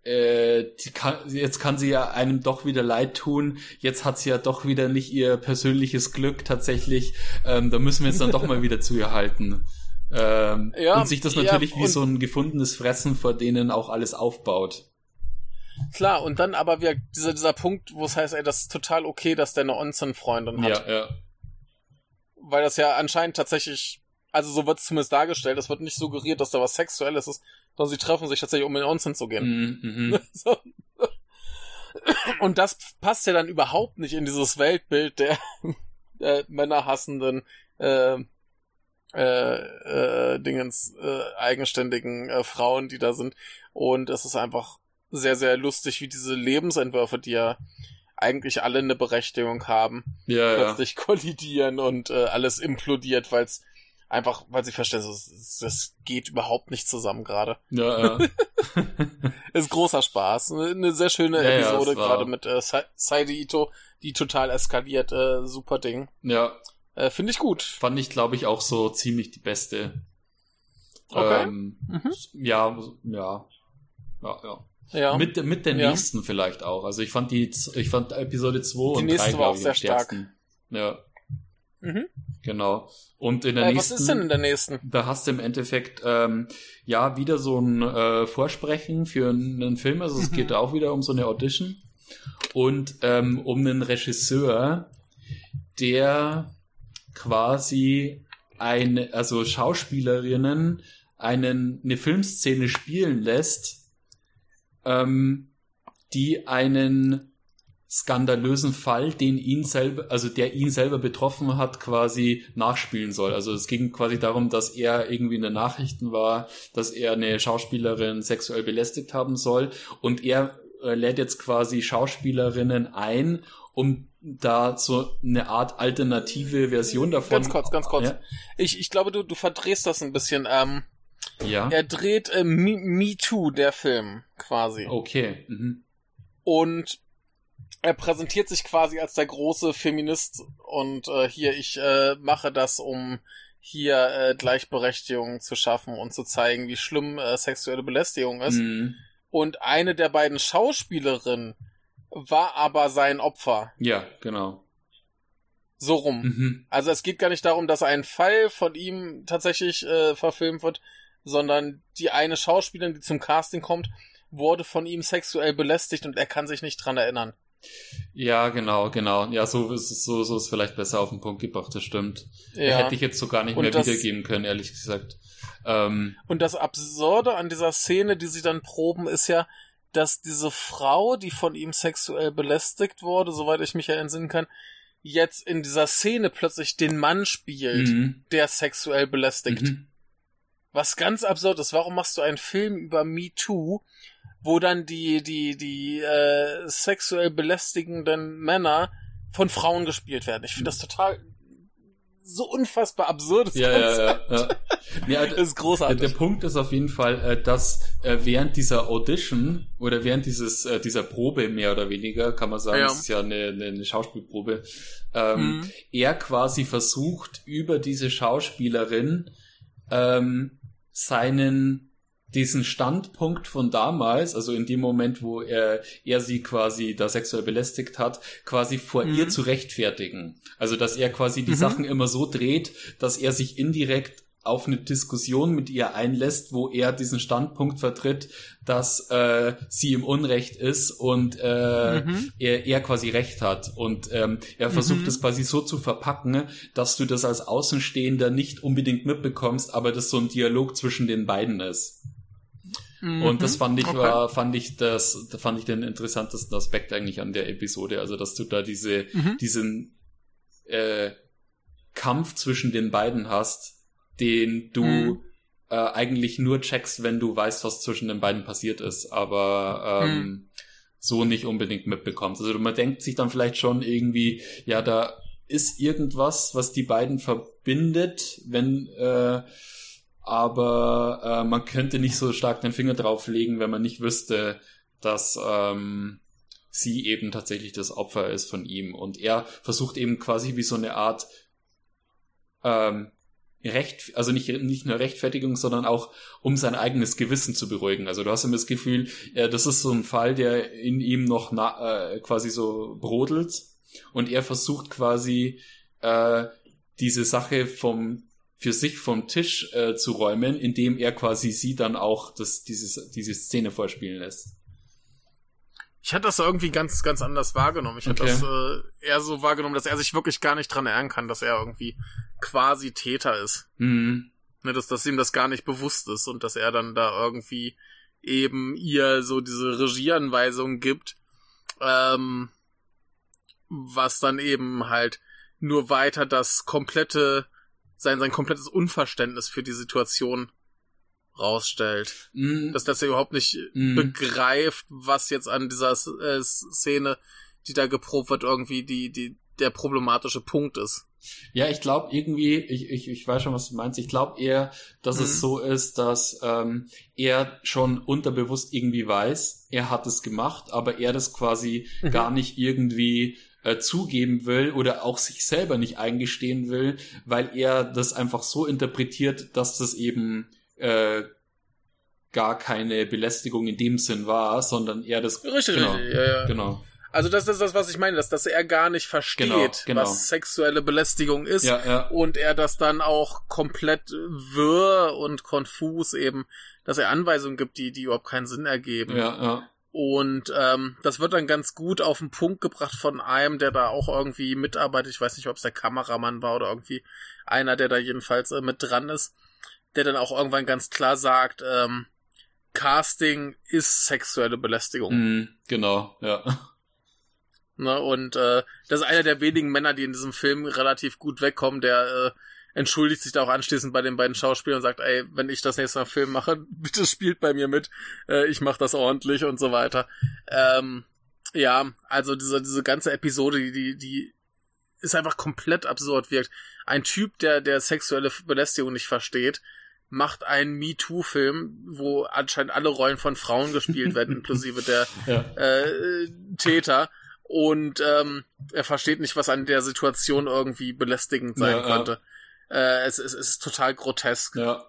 äh, kann, jetzt kann sie ja einem doch wieder leid tun. Jetzt hat sie ja doch wieder nicht ihr persönliches Glück tatsächlich. Ähm, da müssen wir jetzt dann doch mal wieder zu ihr halten. Ähm, ja, und sich das natürlich ja, wie so ein gefundenes Fressen vor denen auch alles aufbaut. Klar, und dann aber wir, dieser, dieser Punkt, wo es heißt, ey, das ist total okay, dass der eine Onsen-Freundin hat. Ja, ja. Weil das ja anscheinend tatsächlich, also so wird es zumindest dargestellt, es wird nicht suggeriert, dass da was Sexuelles ist, sondern sie treffen sich tatsächlich, um in den Onsen zu gehen. Mhm, mhm. so. Und das passt ja dann überhaupt nicht in dieses Weltbild der, der männerhassenden äh, äh, äh, Dingens äh, eigenständigen äh, Frauen, die da sind. Und es ist einfach sehr, sehr lustig, wie diese Lebensentwürfe, die ja eigentlich alle eine Berechtigung haben, ja, plötzlich ja. kollidieren und äh, alles implodiert, weil es einfach, weil sie verstehen, das, das geht überhaupt nicht zusammen gerade. Ja, ja. ist großer Spaß. Eine sehr schöne ja, Episode, ja, gerade mit äh, Saidi Ito, die total eskaliert. Äh, super Ding. Ja. Äh, Finde ich gut. Fand ich, glaube ich, auch so ziemlich die beste. Okay. Ähm, mhm. Ja, ja. Ja, ja. Ja. Mit, mit der nächsten vielleicht auch. Also ich fand die, ich fand Episode 2 und 3, glaube ich, am stärksten. Ja. Mhm. Genau. Und in der äh, nächsten. Was ist denn in der nächsten? Da hast du im Endeffekt ähm, ja wieder so ein äh, Vorsprechen für einen Film. Also es mhm. geht auch wieder um so eine Audition und ähm, um einen Regisseur, der quasi eine, also Schauspielerinnen einen, eine Filmszene spielen lässt, ähm, die einen skandalösen Fall, den ihn selber, also der ihn selber betroffen hat, quasi nachspielen soll. Also es ging quasi darum, dass er irgendwie in den Nachrichten war, dass er eine Schauspielerin sexuell belästigt haben soll und er äh, lädt jetzt quasi Schauspielerinnen ein, um da so eine Art alternative Version davon. Ganz kurz, ganz kurz. Ja? Ich, ich glaube, du, du verdrehst das ein bisschen. Ähm, ja. Er dreht äh, Me, Me Too, der Film, quasi. Okay. Mhm. Und er präsentiert sich quasi als der große Feminist und äh, hier, ich äh, mache das, um hier äh, Gleichberechtigung zu schaffen und zu zeigen, wie schlimm äh, sexuelle Belästigung ist. Mhm. Und eine der beiden Schauspielerinnen war aber sein Opfer. Ja, genau. So rum. Mhm. Also es geht gar nicht darum, dass ein Fall von ihm tatsächlich äh, verfilmt wird, sondern die eine Schauspielerin, die zum Casting kommt, wurde von ihm sexuell belästigt und er kann sich nicht dran erinnern. Ja, genau, genau. Ja, so ist es, so, so ist vielleicht besser auf den Punkt gebracht, das stimmt. Ja. Hätte ich jetzt so gar nicht und mehr das, wiedergeben können, ehrlich gesagt. Ähm, und das Absurde an dieser Szene, die sie dann proben, ist ja, dass diese Frau, die von ihm sexuell belästigt wurde, soweit ich mich erinnern kann, jetzt in dieser Szene plötzlich den Mann spielt, mhm. der sexuell belästigt. Mhm. Was ganz absurd ist. Warum machst du einen Film über Me Too, wo dann die, die, die äh, sexuell belästigenden Männer von Frauen gespielt werden? Ich finde das total so unfassbar absurdes ja, Konzept. Ja, ja, ja. das ist großartig. Der Punkt ist auf jeden Fall, äh, dass äh, während dieser Audition oder während dieses äh, dieser Probe mehr oder weniger, kann man sagen, ja. es ist ja eine, eine Schauspielprobe, ähm, mhm. er quasi versucht über diese Schauspielerin ähm, seinen diesen Standpunkt von damals, also in dem Moment, wo er, er sie quasi da sexuell belästigt hat, quasi vor mhm. ihr zu rechtfertigen. Also, dass er quasi die mhm. Sachen immer so dreht, dass er sich indirekt auf eine Diskussion mit ihr einlässt, wo er diesen Standpunkt vertritt, dass äh, sie im Unrecht ist und äh, mhm. er, er quasi recht hat. Und ähm, er versucht mhm. es quasi so zu verpacken, dass du das als Außenstehender nicht unbedingt mitbekommst, aber das so ein Dialog zwischen den beiden ist. Mhm. Und das fand ich okay. war, fand ich das, da fand ich den interessantesten Aspekt eigentlich an der Episode. Also, dass du da diese, mhm. diesen äh, Kampf zwischen den beiden hast, den du mhm. äh, eigentlich nur checkst, wenn du weißt, was zwischen den beiden passiert ist, aber ähm, mhm. so nicht unbedingt mitbekommst. Also man denkt sich dann vielleicht schon irgendwie, ja, da ist irgendwas, was die beiden verbindet, wenn äh, aber äh, man könnte nicht so stark den Finger drauflegen, wenn man nicht wüsste, dass ähm, sie eben tatsächlich das Opfer ist von ihm. Und er versucht eben quasi wie so eine Art ähm, Recht, also nicht, nicht nur Rechtfertigung, sondern auch um sein eigenes Gewissen zu beruhigen. Also du hast immer das Gefühl, äh, das ist so ein Fall, der in ihm noch na, äh, quasi so brodelt und er versucht quasi äh, diese Sache vom für sich vom Tisch äh, zu räumen, indem er quasi sie dann auch das, dieses, diese Szene vorspielen lässt. Ich hatte das irgendwie ganz, ganz anders wahrgenommen. Ich okay. hatte das äh, eher so wahrgenommen, dass er sich wirklich gar nicht dran erinnern kann, dass er irgendwie quasi Täter ist. Mhm. Ne, dass, dass ihm das gar nicht bewusst ist und dass er dann da irgendwie eben ihr so diese Regieanweisung gibt, ähm, was dann eben halt nur weiter das komplette, sein, sein komplettes Unverständnis für die Situation rausstellt. Mm. Dass, dass er überhaupt nicht mm. begreift, was jetzt an dieser äh, Szene, die da geprobt wird, irgendwie die, die, der problematische Punkt ist. Ja, ich glaube irgendwie, ich, ich, ich weiß schon, was du meinst. Ich glaube eher, dass mhm. es so ist, dass ähm, er schon unterbewusst irgendwie weiß, er hat es gemacht, aber er das quasi mhm. gar nicht irgendwie äh, zugeben will oder auch sich selber nicht eingestehen will, weil er das einfach so interpretiert, dass das eben äh, gar keine Belästigung in dem Sinn war, sondern eher das. Richtig, genau, richtig, ja, ja. Genau. Also das ist das, was ich meine, dass, dass er gar nicht versteht, genau, genau. was sexuelle Belästigung ist ja, ja. und er das dann auch komplett wirr und konfus eben, dass er Anweisungen gibt, die, die überhaupt keinen Sinn ergeben. Ja, ja. Und ähm, das wird dann ganz gut auf den Punkt gebracht von einem, der da auch irgendwie mitarbeitet. Ich weiß nicht, ob es der Kameramann war oder irgendwie einer, der da jedenfalls äh, mit dran ist, der dann auch irgendwann ganz klar sagt, ähm, Casting ist sexuelle Belästigung. Mm, genau, ja. Ne, und äh, das ist einer der wenigen Männer, die in diesem Film relativ gut wegkommen, der äh, entschuldigt sich da auch anschließend bei den beiden Schauspielern und sagt, ey, wenn ich das nächste Mal Film mache, bitte spielt bei mir mit, äh, ich mach das ordentlich und so weiter. Ähm, ja, also diese, diese ganze Episode, die, die, die ist einfach komplett absurd wirkt. Ein Typ, der, der sexuelle Belästigung nicht versteht, macht einen MeToo-Film, wo anscheinend alle Rollen von Frauen gespielt werden, inklusive der ja. äh, Täter und ähm, er versteht nicht, was an der Situation irgendwie belästigend sein ja, könnte. Ja. Äh, es, es, es ist total grotesk. Ja.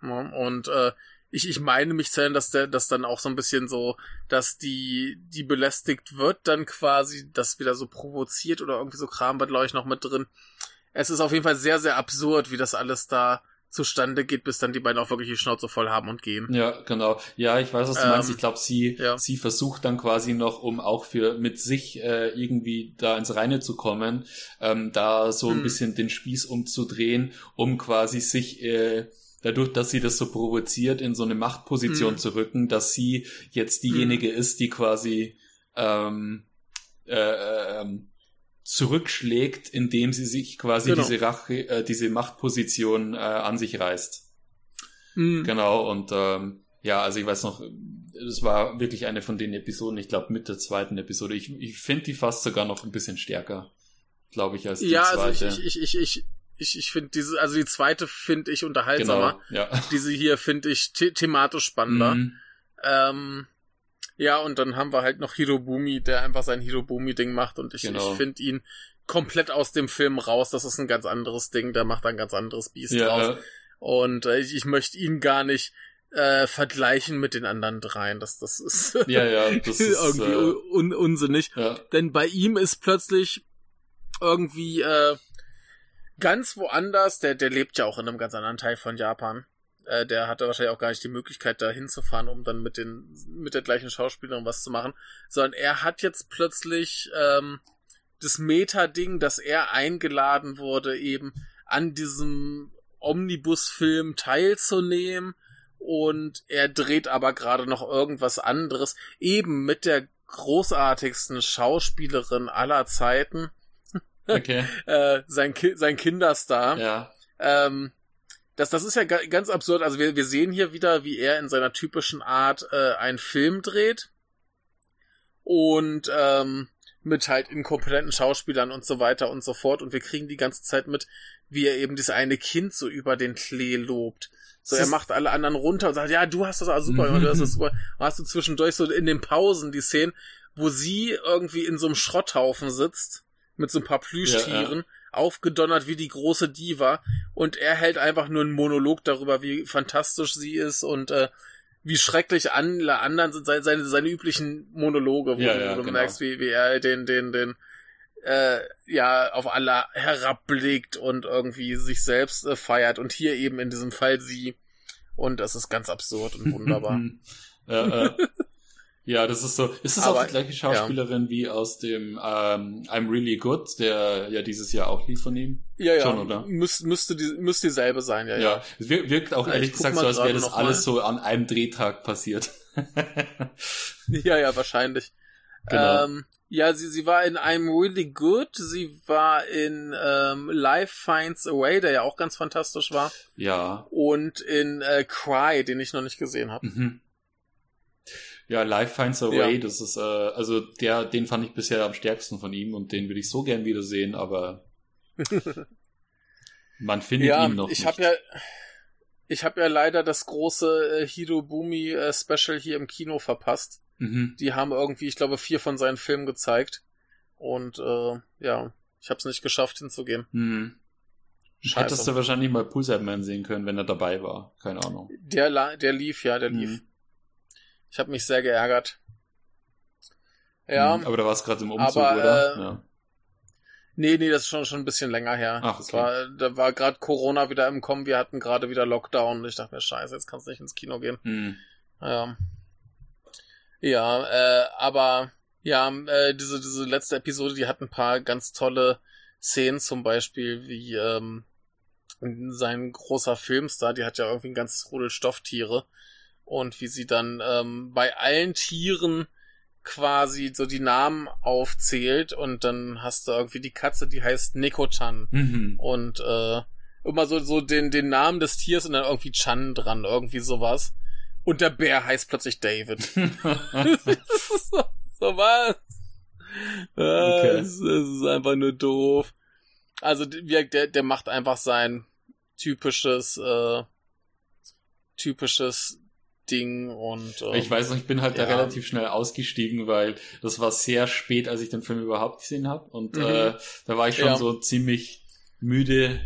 Und äh, ich, ich meine mich erinnern, dass der, dass dann auch so ein bisschen so, dass die, die belästigt wird, dann quasi das wieder so provoziert oder irgendwie so Kram wird, glaube ich, noch mit drin. Es ist auf jeden Fall sehr, sehr absurd, wie das alles da zustande geht, bis dann die beiden auch wirklich die Schnauze voll haben und gehen. Ja, genau. Ja, ich weiß, was du ähm, meinst. Ich glaube, sie, ja. sie versucht dann quasi noch, um auch für mit sich äh, irgendwie da ins Reine zu kommen, ähm, da so hm. ein bisschen den Spieß umzudrehen, um quasi sich äh, dadurch, dass sie das so provoziert, in so eine Machtposition hm. zu rücken, dass sie jetzt diejenige hm. ist, die quasi ähm, äh, ähm, zurückschlägt, indem sie sich quasi genau. diese Rache, äh, diese Machtposition äh, an sich reißt. Mhm. Genau, und ähm, ja, also ich weiß noch, es war wirklich eine von den Episoden, ich glaube mit der zweiten Episode. Ich, ich finde die fast sogar noch ein bisschen stärker, glaube ich, als die ja, zweite. Ja, also ich, ich, ich, ich, ich, ich finde diese, also die zweite finde ich unterhaltsamer. Genau, ja. Diese hier finde ich the thematisch spannender. Mhm. Ähm, ja, und dann haben wir halt noch Hirobumi, der einfach sein Hirobumi-Ding macht und ich, genau. ich finde ihn komplett aus dem Film raus. Das ist ein ganz anderes Ding, der macht ein ganz anderes Biest ja, raus. Ja. Und äh, ich, ich möchte ihn gar nicht äh, vergleichen mit den anderen dreien. Das, das ist ja, ja, das ist, irgendwie äh, un unsinnig. Ja. Denn bei ihm ist plötzlich irgendwie äh, ganz woanders, der, der lebt ja auch in einem ganz anderen Teil von Japan. Äh, der hatte wahrscheinlich auch gar nicht die Möglichkeit, da hinzufahren, um dann mit den, mit der gleichen Schauspielerin was zu machen. Sondern er hat jetzt plötzlich ähm, das Meta-Ding, dass er eingeladen wurde, eben an diesem Omnibus-Film teilzunehmen. Und er dreht aber gerade noch irgendwas anderes, eben mit der großartigsten Schauspielerin aller Zeiten. Okay. äh, sein, Ki sein Kinderstar. Ja. Ähm, das, das ist ja ganz absurd. Also wir, wir sehen hier wieder, wie er in seiner typischen Art äh, einen Film dreht. Und ähm, mit halt inkompetenten Schauspielern und so weiter und so fort. Und wir kriegen die ganze Zeit mit, wie er eben dieses eine Kind so über den Klee lobt. So, er macht alle anderen runter und sagt, ja, du hast das auch super, du hast das super. Und hast du zwischendurch so in den Pausen die Szenen, wo sie irgendwie in so einem Schrotthaufen sitzt, mit so ein paar Plüschtieren, ja, ja. Aufgedonnert wie die große Diva, und er hält einfach nur einen Monolog darüber, wie fantastisch sie ist und äh, wie schrecklich alle anderen sind seine, seine, seine üblichen Monologe, wo ja, ja, du genau. merkst, wie, wie er den, den, den, äh, ja, auf alle herabblickt und irgendwie sich selbst äh, feiert und hier eben in diesem Fall sie. Und das ist ganz absurd und wunderbar. ja, äh, ja, das ist so. Ist das Aber, auch die gleiche Schauspielerin ja. wie aus dem ähm, I'm Really Good, der ja dieses Jahr auch lief von ihm? Ja, ja. Schon, oder? Müs müsste, die, müsste dieselbe sein, ja, ja. Ja, es wirkt auch ehrlich gesagt so, als wäre das alles so an einem Drehtag passiert. ja, ja, wahrscheinlich. Genau. Ähm, ja, sie, sie war in I'm Really Good, sie war in ähm, Life Finds a Way, der ja auch ganz fantastisch war. Ja. Und in äh, Cry, den ich noch nicht gesehen habe. Mhm. Ja, Life Finds a Way, ja. das ist, äh, also der, den fand ich bisher am stärksten von ihm und den würde ich so gern wiedersehen, aber man findet ja, ihn noch ich nicht. Hab ja, ich habe ja leider das große äh, Hirobumi äh, Special hier im Kino verpasst. Mhm. Die haben irgendwie, ich glaube, vier von seinen Filmen gezeigt. Und äh, ja, ich habe es nicht geschafft hinzugehen. Mhm. Scheiße. Hättest du wahrscheinlich mal Pulsar Man sehen können, wenn er dabei war. Keine Ahnung. Der, der lief, ja, der lief. Ich habe mich sehr geärgert. Ja. Mhm, aber da war es gerade im Umzug, aber, oder? Äh, ja. Nee, nee, das ist schon, schon ein bisschen länger her. Ach, okay. das war, da war gerade Corona wieder im Kommen, wir hatten gerade wieder Lockdown und ich dachte mir, scheiße, jetzt kannst du nicht ins Kino gehen. Mhm. Ja. Ja, äh, aber ja, äh, diese, diese letzte Episode, die hat ein paar ganz tolle Szenen, zum Beispiel wie ähm, sein großer Filmstar, die hat ja irgendwie ein ganzes Rudel Stofftiere und wie sie dann ähm, bei allen Tieren quasi so die Namen aufzählt und dann hast du irgendwie die Katze, die heißt Neko-chan Mhm. und äh, immer so so den den Namen des Tiers und dann irgendwie Chan dran, irgendwie sowas. Und der Bär heißt plötzlich David. so, so was. Okay. Das, das ist einfach nur doof. Also der, der, der macht einfach sein typisches, äh, typisches Ding und ähm, Ich weiß noch, ich bin halt ja. da relativ schnell ausgestiegen, weil das war sehr spät, als ich den Film überhaupt gesehen habe. Und Mhm. äh, da war ich schon Ja. so ziemlich müde.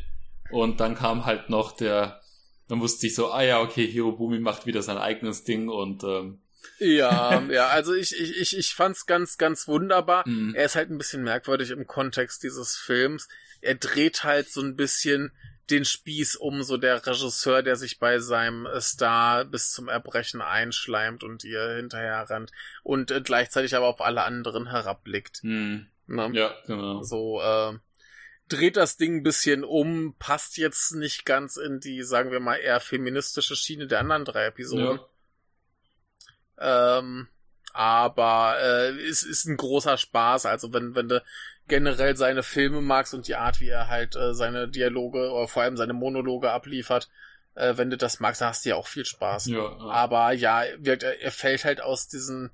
Und dann kam halt noch der, dann wusste ich so, ah ja, okay, Hirobumi macht wieder sein eigenes Ding und ähm, ja, ja, also ich, ich, ich, ich fand's ganz, ganz wunderbar. mh. Er ist halt ein bisschen merkwürdig im Kontext dieses Films. Er dreht halt so ein bisschen den Spieß um, so der Regisseur, der sich bei seinem äh, Star bis zum Erbrechen einschleimt und ihr hinterher rennt und äh, gleichzeitig aber auf alle anderen herabblickt. Mh. Ne? ja, genau. So, äh, dreht das Ding ein bisschen um, passt jetzt nicht ganz in die, sagen wir mal, eher feministische Schiene der anderen drei Episoden. Ja. Ähm, aber äh, es ist ein großer Spaß. Also wenn, wenn du generell seine Filme magst und die Art, wie er halt äh, seine Dialoge oder vor allem seine Monologe abliefert, äh, wenn du das magst, dann hast du ja auch viel Spaß. Ja, ja. Aber ja, wirkt, er, er fällt halt aus diesen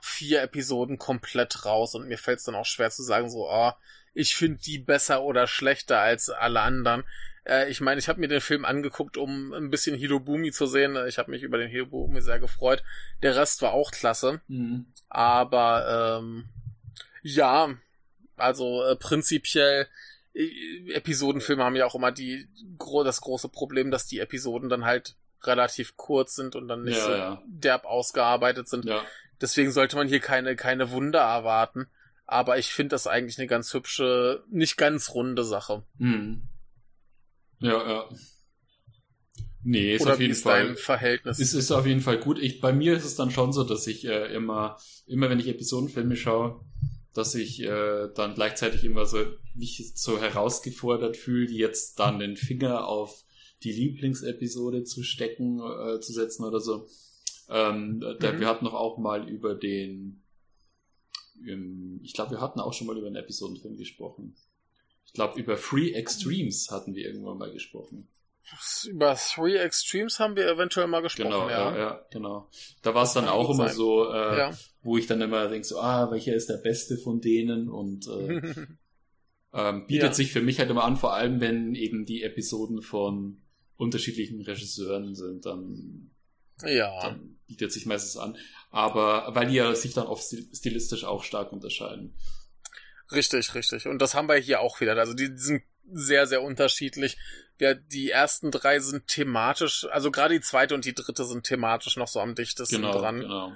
vier Episoden komplett raus und mir fällt es dann auch schwer zu sagen, so, oh, ich finde die besser oder schlechter als alle anderen. Äh, ich meine, ich habe mir den Film angeguckt, um ein bisschen Hirobumi zu sehen. Ich habe mich über den Hirobumi sehr gefreut. Der Rest war auch klasse. Mhm. Aber ähm, ja, also äh, prinzipiell äh, Episodenfilme haben ja auch immer die gro das große Problem, dass die Episoden dann halt relativ kurz sind und dann nicht Ja, so ja. derb ausgearbeitet sind. Ja. Deswegen sollte man hier keine keine Wunder erwarten. Aber ich finde das eigentlich eine ganz hübsche, nicht ganz runde Sache. Mhm. Ja, ja. Nee, ist Oder auf jeden ist Fall. Verhältnis? Es ist auf jeden Fall gut. Ich, bei mir ist es dann schon so, dass ich äh, immer, immer wenn ich Episodenfilme schaue, dass ich äh, dann gleichzeitig immer so mich so herausgefordert fühle, jetzt dann den Finger auf die Lieblingsepisode zu stecken, äh, zu setzen oder so. Ähm, Mhm. Wir hatten noch auch mal über den, ähm, ich glaube, wir hatten auch schon mal über einen Episodenfilm gesprochen. Ich glaube, über Free Extremes hatten wir irgendwann mal gesprochen. Über Three Extremes haben wir eventuell mal gesprochen, Genau, ja, ja. genau. Da war es dann auch immer sein. so, äh, Ja. wo ich dann immer denke, so, ah, welcher ist der beste von denen? Und äh, ähm, bietet Ja. sich für mich halt immer an, vor allem wenn eben die Episoden von unterschiedlichen Regisseuren sind, dann, ja. dann bietet sich meistens an. Aber weil die ja sich dann oft stil- stilistisch auch stark unterscheiden. Richtig, richtig. Und das haben wir hier auch wieder. Also die, die sind sehr, sehr unterschiedlich. Ja, die ersten drei sind thematisch, also gerade die zweite und die dritte sind thematisch noch so am dichtesten Genau, dran. genau.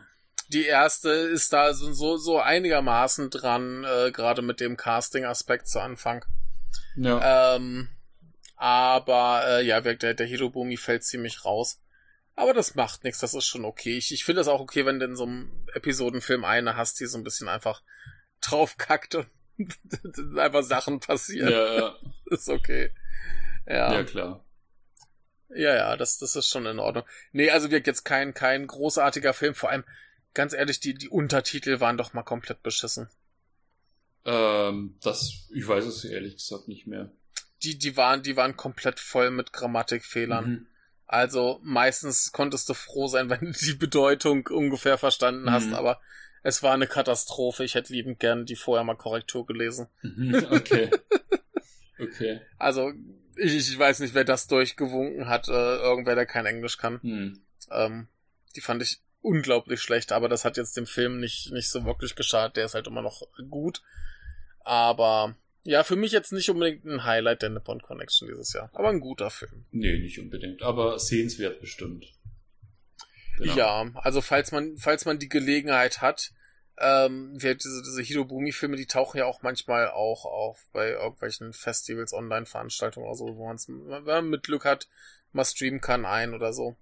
Die erste ist da so, so, so einigermaßen dran, äh, gerade mit dem Casting-Aspekt zu Anfang. Ja, Ähm, aber äh, ja, der, der Hirobumi fällt ziemlich raus. Aber das macht nichts, das ist schon okay. Ich, ich finde das auch okay, wenn du in so einem Episodenfilm eine hast, die so ein bisschen einfach draufkackt und einfach Sachen passieren. ja, ja, Ist okay. Ja. ja, klar. Ja, ja, das, das ist schon in Ordnung. Nee, also wirkt jetzt kein, kein großartiger Film. Vor allem, ganz ehrlich, die, die Untertitel waren doch mal komplett beschissen. Ähm, das, ich weiß es ehrlich gesagt nicht mehr. Die, die waren, die waren komplett voll mit Grammatikfehlern. Mhm. Also meistens konntest du froh sein, wenn du die Bedeutung ungefähr verstanden hast, Mhm. aber es war eine Katastrophe. Ich hätte liebend gern die vorher mal Korrektur gelesen. Mhm. Okay. Okay. Also ich, ich weiß nicht, wer das durchgewunken hat, äh, irgendwer, der kein Englisch kann. Hm. Ähm, die fand ich unglaublich schlecht, aber das hat jetzt dem Film nicht, nicht so wirklich geschadet. Der ist halt immer noch gut. Aber ja, für mich jetzt nicht unbedingt ein Highlight der Nippon Connection dieses Jahr. Aber ein guter Film. Nee, nicht unbedingt, aber sehenswert bestimmt. Genau. Ja, also falls man, falls man die Gelegenheit hat, ähm, wir, diese, diese Hirobumi-Filme, die tauchen ja auch manchmal auch auf bei irgendwelchen Festivals, Online-Veranstaltungen oder so, wo man's, wenn man mit Glück hat, mal streamen kann ein oder so.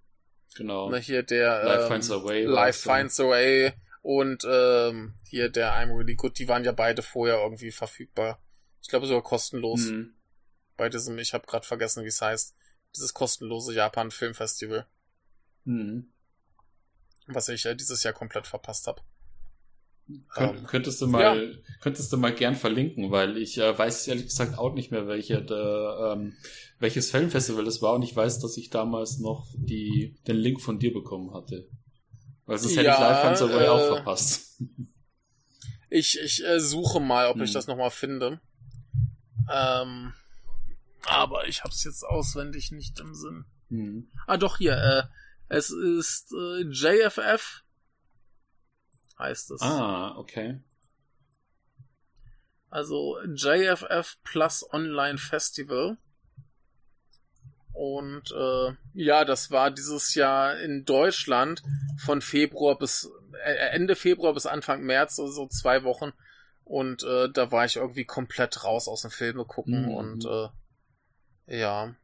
Genau. Na, hier der Life ähm, Finds a Way. Life. Finds a Way und ähm, hier der I'm Really Good, die waren ja beide vorher irgendwie verfügbar. Ich glaube sogar kostenlos Mhm. bei diesem, ich habe gerade vergessen, wie es heißt, dieses kostenlose Japan-Filmfestival, Mhm. was ich äh, dieses Jahr komplett verpasst habe. Könnt, Ähm, könntest du mal, könntest du mal gern verlinken, weil ich äh, weiß ehrlich gesagt auch nicht mehr, welche der, ähm, welches Filmfestival das war und ich weiß, dass ich damals noch die, den Link von dir bekommen hatte. Weil sonst hätte ich Ja, Live a Way äh, auch verpasst. Ich, ich äh, suche mal, ob ich Hm. das nochmal finde. Ähm, aber ich hab's jetzt auswendig nicht im Sinn. Mhm. Ah, doch, hier, äh, es ist äh, JFF, heißt es. Ah, okay. Also JFF Plus Online Festival. Und äh, ja, das war dieses Jahr in Deutschland von Februar bis äh, Ende Februar bis Anfang März, also so zwei Wochen. Und äh, da war ich irgendwie komplett raus aus dem Filme gucken Mhm. und äh, ja.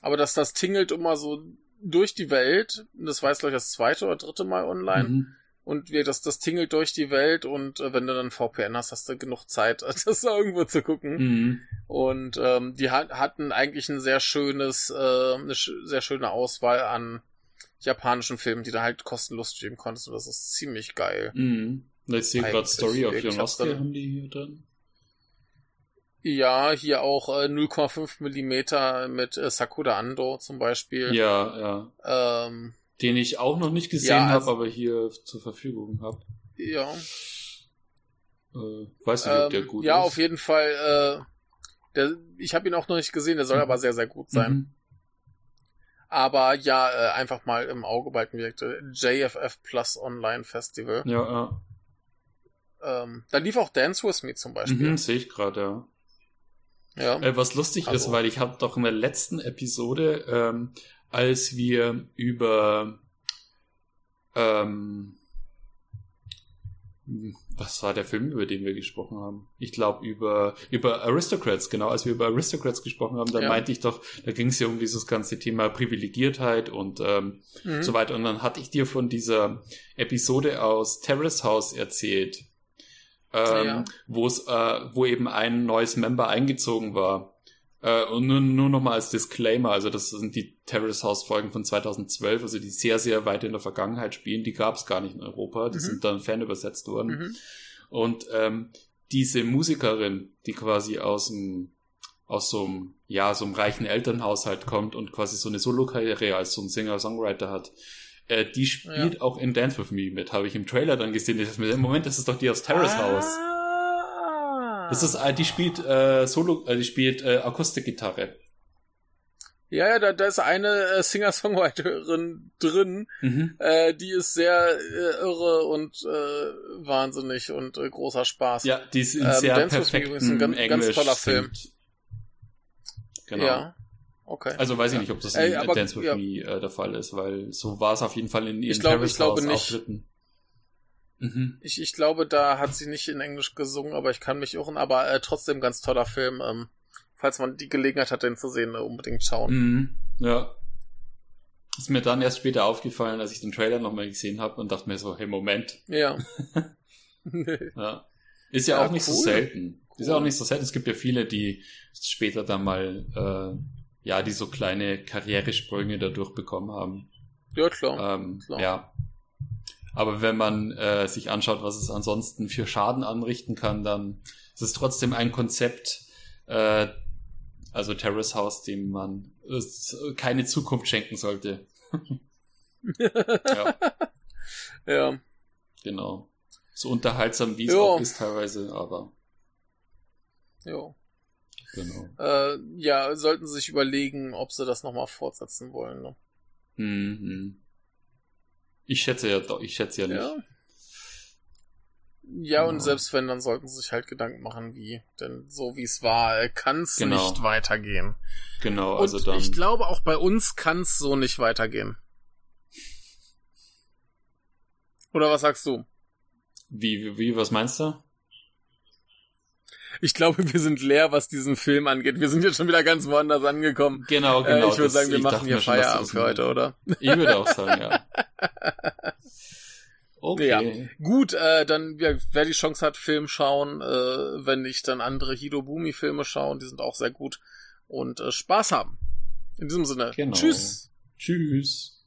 Aber dass das tingelt immer so durch die Welt, das war jetzt glaube ich das zweite oder dritte Mal online Mhm. Und wir das das tingelt durch die Welt und äh, wenn du dann VPN hast, hast du genug Zeit, das irgendwo zu gucken. Mhm. Und ähm, die hat, hatten eigentlich ein sehr schönes, äh, eine sch sehr schöne Auswahl an japanischen Filmen, die du halt kostenlos streamen konntest. Und das ist ziemlich geil. Mhm. Ich sehe gerade Story of Yonosuke haben die hier drin. Ja, hier auch äh, 0,5 Millimeter mit äh, Sakura Ando zum Beispiel. Ja, ja. Ähm, Den ich auch noch nicht gesehen Ja, habe, also- aber hier zur Verfügung habe. ja. Äh, weiß nicht, ob der Ähm, gut ja, ist. auf jeden Fall. Äh, der, ich habe ihn auch noch nicht gesehen, der soll Mhm. aber sehr, sehr gut sein. Mhm. Aber ja, äh, einfach mal im Auge behalten wirkte. JFF Plus Online Festival. Ja, ja. Ähm, da lief auch Dance With Me zum Beispiel. Mhm, sehe ich gerade, ja. Ja. Äh, was lustig Also- ist, weil ich habe doch in der letzten Episode, ähm, als wir über ähm, was war der Film, über den wir gesprochen haben? Ich glaube über über Aristocrats, genau, als wir über Aristocrats gesprochen haben, dann ja. meinte ich doch, da ging es ja um dieses ganze Thema Privilegiertheit und ähm, mhm. so weiter. Und dann hatte ich dir von dieser Episode aus Terrace House erzählt, ähm, ja. wo es, äh, wo eben ein neues Member eingezogen war. Äh, und nur, nur nochmal als Disclaimer, also das sind die Terrace House Folgen von 2012, also die sehr, sehr weit in der Vergangenheit spielen, die gab es gar nicht in Europa, die mhm. sind dann fernübersetzt worden. Mhm. Und ähm, diese Musikerin, die quasi aus dem aus so einem, ja, so einem reichen Elternhaushalt kommt und quasi so eine Solo-Karriere als so ein Singer-Songwriter hat, äh, die spielt ja. auch in Dance With Me mit, habe ich im Trailer dann gesehen. Ich dachte Moment, das ist doch die aus Terrace ah. House. Das ist, äh, die spielt äh, Solo, äh, die spielt äh, Akustikgitarre. Ja, ja, da, da ist eine äh, Singer-Songwriterin drin, mhm. äh, die ist sehr äh, irre und äh, wahnsinnig und äh, großer Spaß. Ja, die ist in ähm, sehr Dance perfekten ist ein ganz, Englisch ganz toller Film. Genau. Ja. Okay. Also weiß ich nicht, ob das in Ey, aber, Dance With ja. Me äh, der Fall ist, weil so war es auf jeden Fall in ihren ich glaub, ich glaube nicht. Auftritten. Mhm. Ich, ich glaube, da hat sie nicht in Englisch gesungen, aber ich kann mich irren, aber äh, trotzdem ganz toller Film. Ähm, falls man die Gelegenheit hat, den zu sehen, äh, unbedingt schauen. Mhm. Ja. Ist mir dann erst später aufgefallen, als ich den Trailer nochmal gesehen habe und dachte mir so, hey, Moment. Ja. ja. Ist ja, ja auch nicht cool. so selten. Cool. Ist ja auch nicht so selten. Es gibt ja viele, die später dann mal, äh, ja, die so kleine Karrieresprünge dadurch bekommen haben. Ja, klar. Ähm, klar. Ja. Aber wenn man äh, sich anschaut, was es ansonsten für Schaden anrichten kann, dann ist es trotzdem ein Konzept, äh, also Terrace House, dem man äh, keine Zukunft schenken sollte. ja. ja. Genau. So unterhaltsam wie es auch ist teilweise, aber. Ja. Genau. Äh, ja, sollten sie sich überlegen, ob sie das nochmal fortsetzen wollen. Ne? Mhm. Ich schätze ja doch, ich schätze ja nicht. Ja. Ja, und selbst wenn, dann sollten sie sich halt Gedanken machen, wie. Denn so wie es war, kann es genau. nicht weitergehen. Genau, also und dann. Ich glaube, auch bei uns kann es so nicht weitergehen. Oder was sagst du? Wie, wie, was meinst du? Ich glaube, wir sind leer, was diesen Film angeht. Wir sind jetzt schon wieder ganz woanders angekommen. Genau, genau. Äh, ich würde sagen, wir machen hier Feierabend für heute, oder? Ich würde auch sagen, ja. Okay. Ja. Gut, äh, dann, ja, wer die Chance hat, Film schauen, äh, wenn nicht, dann andere Hidobumi-Filme schauen, die sind auch sehr gut und äh, Spaß haben. In diesem Sinne. Genau. Tschüss. Tschüss.